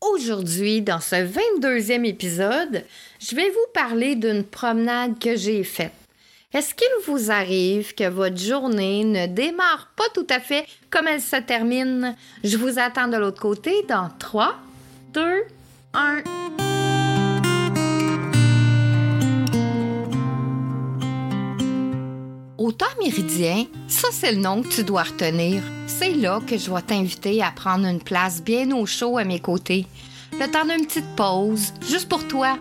Aujourd'hui, dans ce 22e épisode, je vais vous parler d'une promenade que j'ai faite. Est-ce qu'il vous arrive que votre journée ne démarre pas tout à fait comme elle se termine? Je vous attends de l'autre côté dans 3, 2, 1. Au temps méridien, ça c'est le nom que tu dois retenir. C'est là que je vais t'inviter à prendre une place bien au chaud à mes côtés. Le temps d'une petite pause, juste pour toi.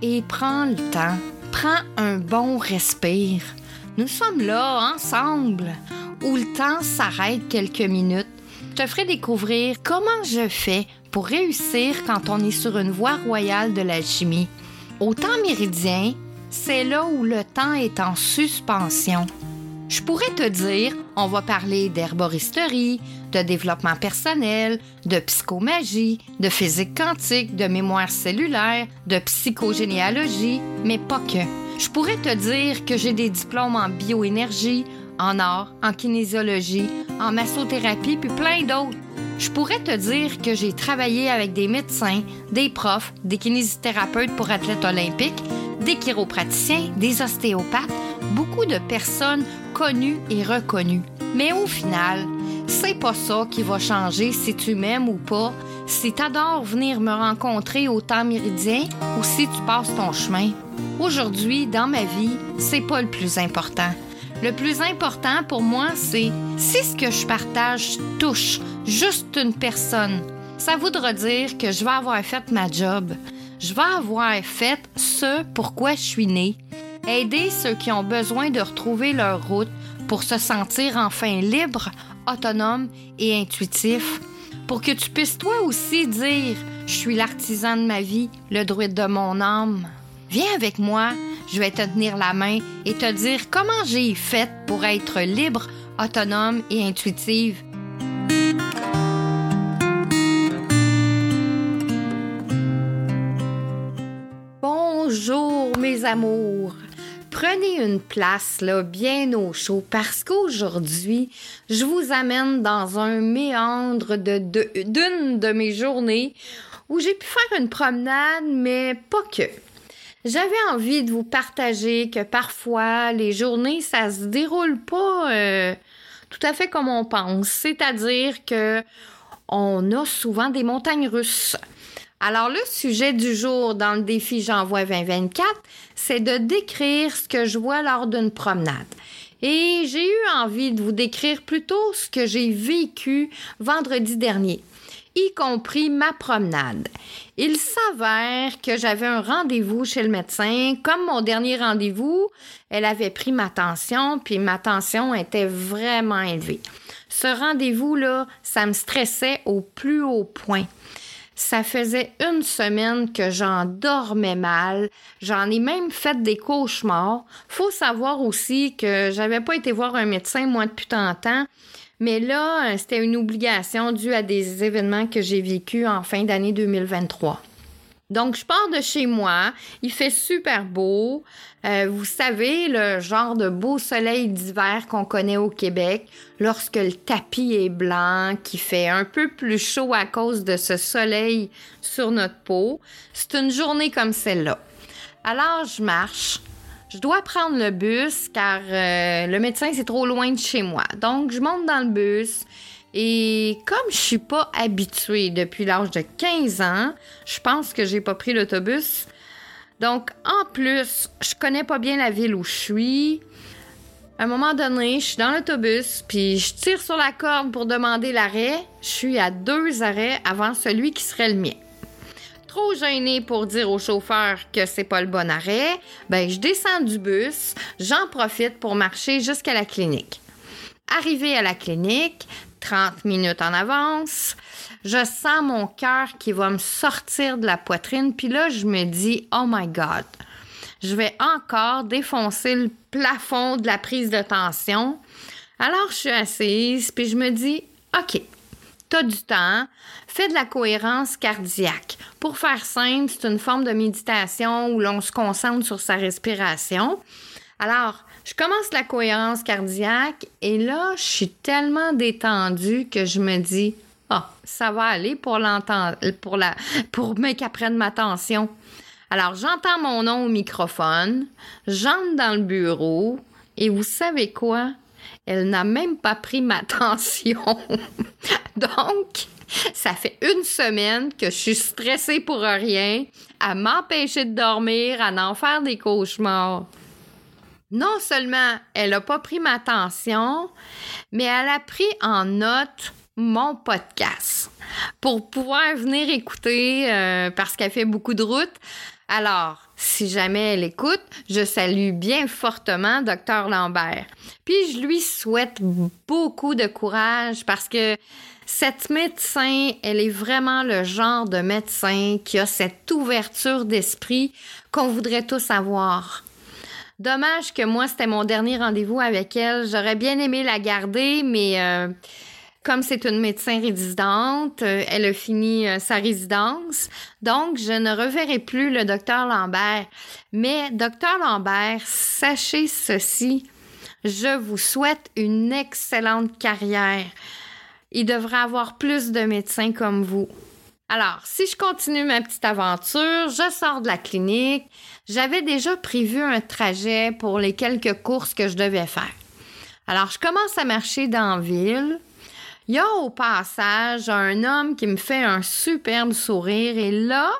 Et prends le temps. Prends un bon respire. Nous sommes là, ensemble, où le temps s'arrête quelques minutes. Je te ferai découvrir comment je fais pour réussir quand on est sur une voie royale de l'alchimie. Au temps méridien, c'est là où le temps est en suspension. Je pourrais te dire, on va parler d'herboristerie, de développement personnel, de psychomagie, de physique quantique, de mémoire cellulaire, de psychogénéalogie, mais pas que. Je pourrais te dire que j'ai des diplômes en bioénergie, en art, en kinésiologie, en massothérapie, puis plein d'autres. Je pourrais te dire que j'ai travaillé avec des médecins, des profs, des kinésithérapeutes pour athlètes olympiques, des chiropraticiens, des ostéopathes, beaucoup de personnes connues et reconnues. Mais au final, c'est pas ça qui va changer si tu m'aimes ou pas, si t'adores venir me rencontrer au temps méridien ou si tu passes ton chemin. Aujourd'hui, dans ma vie, c'est pas le plus important. Le plus important pour moi, c'est si ce que je partage touche juste une personne, ça voudra dire que je vais avoir fait ma job je vais avoir fait ce pourquoi je suis né. Aider ceux qui ont besoin de retrouver leur route pour se sentir enfin libre, autonome et intuitif. Pour que tu puisses toi aussi dire Je suis l'artisan de ma vie, le druide de mon âme. Viens avec moi, je vais te tenir la main et te dire comment j'ai fait pour être libre, autonome et intuitive Bonjour mes amours. Prenez une place là bien au chaud parce qu'aujourd'hui, je vous amène dans un méandre d'une de, mes journées où j'ai pu faire une promenade mais pas que. J'avais envie de vous partager que parfois les journées ça se déroule pas euh, tout à fait comme on pense, c'est-à-dire que on a souvent des montagnes russes. Alors, le sujet du jour dans le défi J'envoie 2024, c'est de décrire ce que je vois lors d'une promenade. Et j'ai eu envie de vous décrire plutôt ce que j'ai vécu vendredi dernier, y compris ma promenade. Il s'avère que j'avais un rendez-vous chez le médecin. Comme mon dernier rendez-vous, elle avait pris ma tension, puis ma tension était vraiment élevée. Ce rendez-vous-là, ça me stressait au plus haut point. Ça faisait une semaine que j'en dormais mal. J'en ai même fait des cauchemars. Faut savoir aussi que j'avais pas été voir un médecin, moi, depuis tant de temps. Mais là, c'était une obligation due à des événements que j'ai vécus en fin d'année 2023. Donc, je pars de chez moi. Il fait super beau. Euh, vous savez, le genre de beau soleil d'hiver qu'on connaît au Québec, lorsque le tapis est blanc, qui fait un peu plus chaud à cause de ce soleil sur notre peau. C'est une journée comme celle-là. Alors, je marche. Je dois prendre le bus car euh, le médecin, c'est trop loin de chez moi. Donc, je monte dans le bus. Et comme je suis pas habituée depuis l'âge de 15 ans, je pense que j'ai pas pris l'autobus. Donc, en plus, je connais pas bien la ville où je suis. À un moment donné, je suis dans l'autobus, puis je tire sur la corde pour demander l'arrêt. Je suis à deux arrêts avant celui qui serait le mien. Trop gênée pour dire au chauffeur que c'est pas le bon arrêt, ben je descends du bus, j'en profite pour marcher jusqu'à la clinique. Arrivé à la clinique, 30 minutes en avance. Je sens mon cœur qui va me sortir de la poitrine. Puis là, je me dis, oh my God, je vais encore défoncer le plafond de la prise de tension. Alors, je suis assise, puis je me dis, OK, as du temps, fais de la cohérence cardiaque. Pour faire simple, c'est une forme de méditation où l'on se concentre sur sa respiration. Alors, je commence la cohérence cardiaque et là, je suis tellement détendue que je me dis Ah, ça va aller pour l'entendre, pour la, pour qu'elle prenne ma tension. Alors, j'entends mon nom au microphone, j'entre dans le bureau, et vous savez quoi? Elle n'a même pas pris ma tension. Donc, ça fait une semaine que je suis stressée pour rien, à m'empêcher de dormir, à en faire des cauchemars. Non seulement elle n'a pas pris ma tension, mais elle a pris en note mon podcast pour pouvoir venir écouter euh, parce qu'elle fait beaucoup de route. Alors, si jamais elle écoute, je salue bien fortement Dr Lambert. Puis je lui souhaite beaucoup de courage parce que cette médecin, elle est vraiment le genre de médecin qui a cette ouverture d'esprit qu'on voudrait tous avoir. Dommage que moi, c'était mon dernier rendez-vous avec elle. J'aurais bien aimé la garder, mais euh, comme c'est une médecin résidente, euh, elle a fini euh, sa résidence. Donc, je ne reverrai plus le docteur Lambert. Mais, docteur Lambert, sachez ceci. Je vous souhaite une excellente carrière. Il devrait avoir plus de médecins comme vous. Alors, si je continue ma petite aventure, je sors de la clinique. J'avais déjà prévu un trajet pour les quelques courses que je devais faire. Alors, je commence à marcher dans la ville. Il y a au passage un homme qui me fait un superbe sourire et là,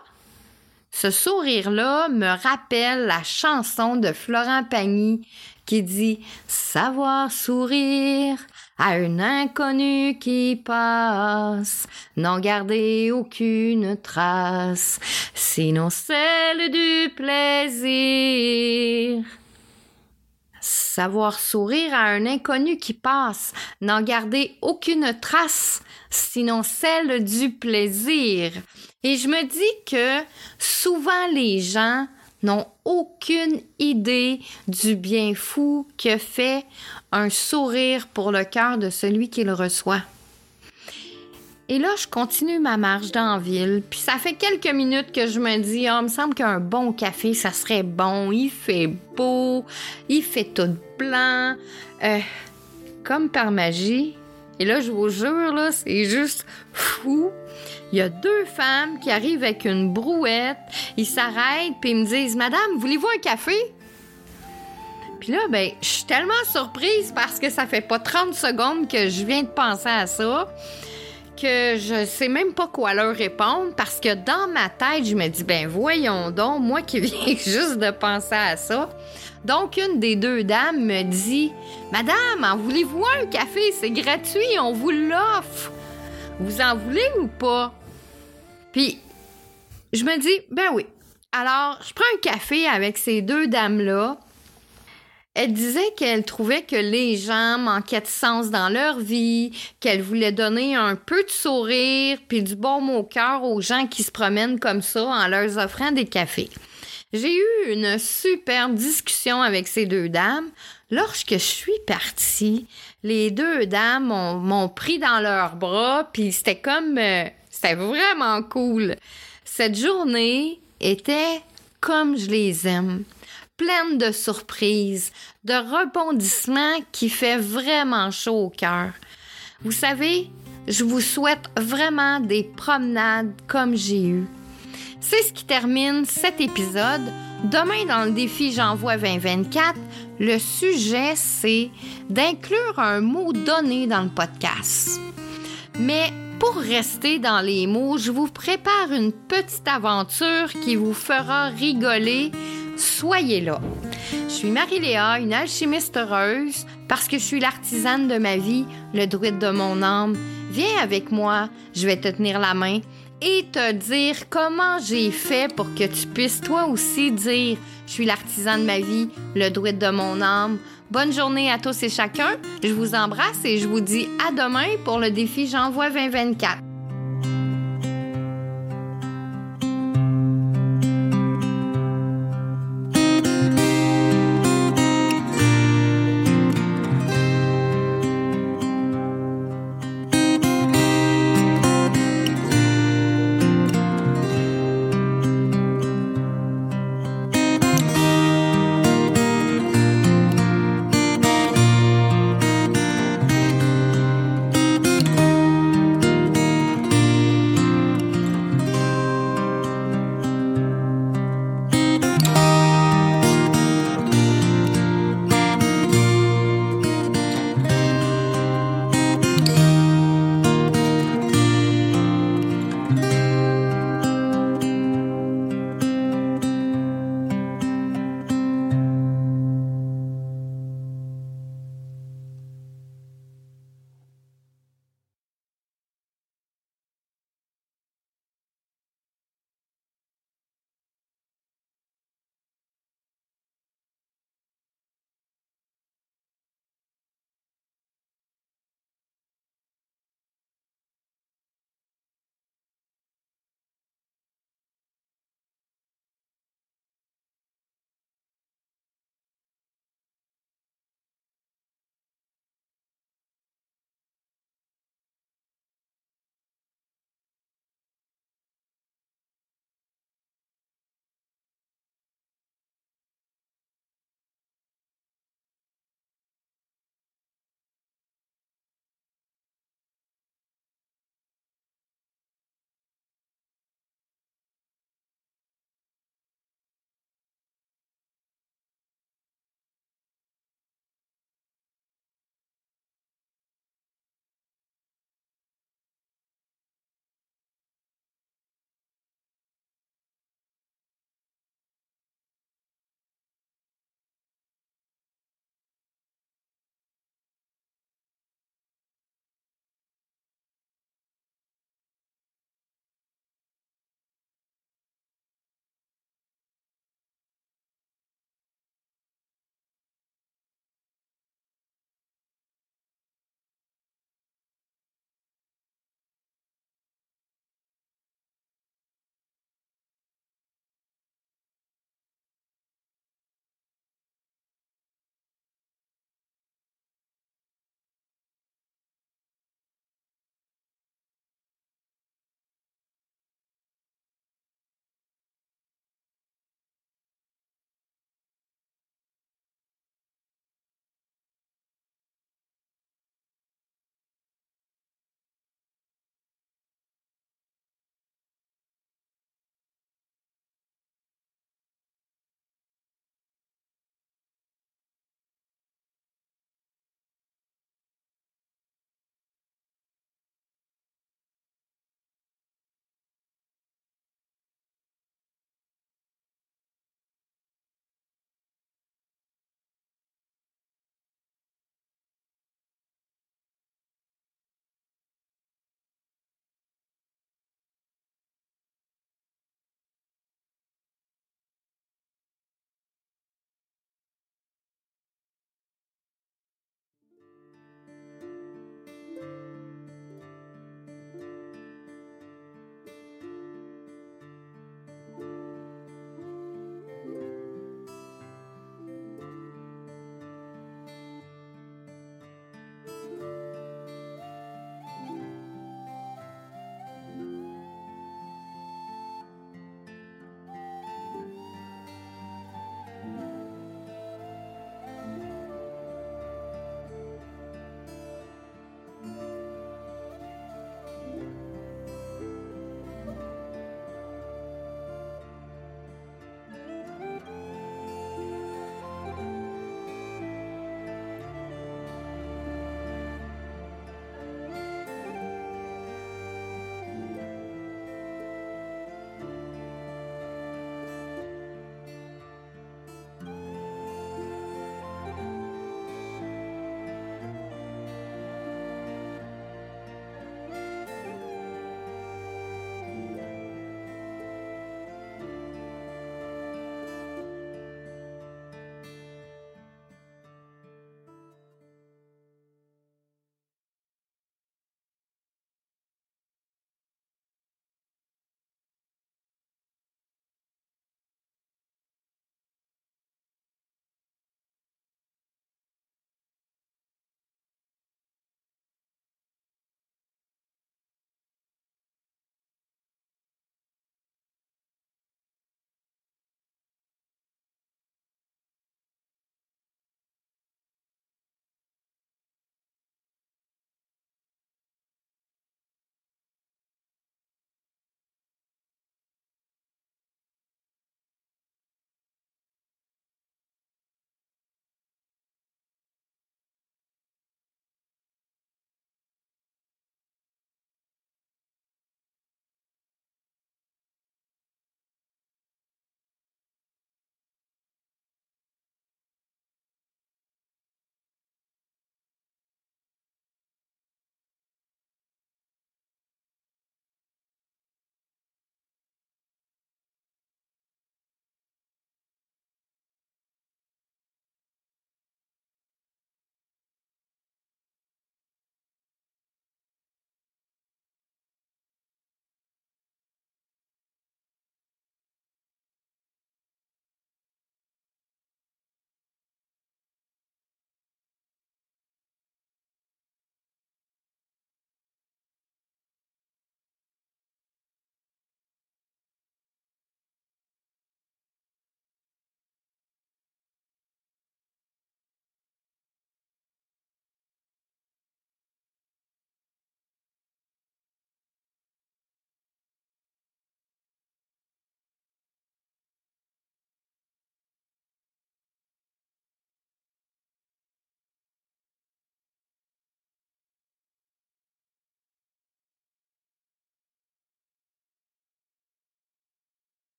ce sourire-là me rappelle la chanson de Florent Pagny qui dit Savoir sourire à un inconnu qui passe, n'en garder aucune trace, sinon celle du plaisir. Savoir sourire à un inconnu qui passe, n'en garder aucune trace, sinon celle du plaisir. Et je me dis que souvent les gens n'ont aucune idée du bien fou que fait un sourire pour le cœur de celui qui le reçoit. Et là, je continue ma marche dans la ville. Puis ça fait quelques minutes que je me dis, oh, il me semble qu'un bon café, ça serait bon. Il fait beau, il fait tout blanc. Euh, comme par magie. Et là, je vous jure, là, c'est juste fou. Il y a deux femmes qui arrivent avec une brouette. Ils s'arrêtent, puis ils me disent, Madame, voulez-vous un café? Puis là, ben, je suis tellement surprise parce que ça fait pas 30 secondes que je viens de penser à ça que je sais même pas quoi leur répondre parce que dans ma tête, je me dis, ben voyons donc, moi qui viens juste de penser à ça. Donc, une des deux dames me dit, Madame, en voulez-vous un café? C'est gratuit, on vous l'offre. Vous en voulez ou pas? Je me dis, ben oui. Alors, je prends un café avec ces deux dames-là. Elle disait qu'elle trouvait que les gens manquaient de sens dans leur vie, qu'elle voulait donner un peu de sourire puis du bon mot au cœur aux gens qui se promènent comme ça en leur offrant des cafés. J'ai eu une superbe discussion avec ces deux dames. Lorsque je suis partie, les deux dames m'ont pris dans leurs bras, puis c'était comme... Euh, c'était vraiment cool. Cette journée était comme je les aime pleine de surprises, de rebondissements qui fait vraiment chaud au cœur. Vous savez, je vous souhaite vraiment des promenades comme j'ai eu. C'est ce qui termine cet épisode. Demain, dans le défi J'envoie 2024, le sujet, c'est d'inclure un mot donné dans le podcast. Mais pour rester dans les mots, je vous prépare une petite aventure qui vous fera rigoler soyez là. Je suis Marie-Léa, une alchimiste heureuse, parce que je suis l'artisane de ma vie, le druide de mon âme. Viens avec moi, je vais te tenir la main et te dire comment j'ai fait pour que tu puisses toi aussi dire je suis l'artisan de ma vie, le druide de mon âme. Bonne journée à tous et chacun. Je vous embrasse et je vous dis à demain pour le défi J'envoie 2024.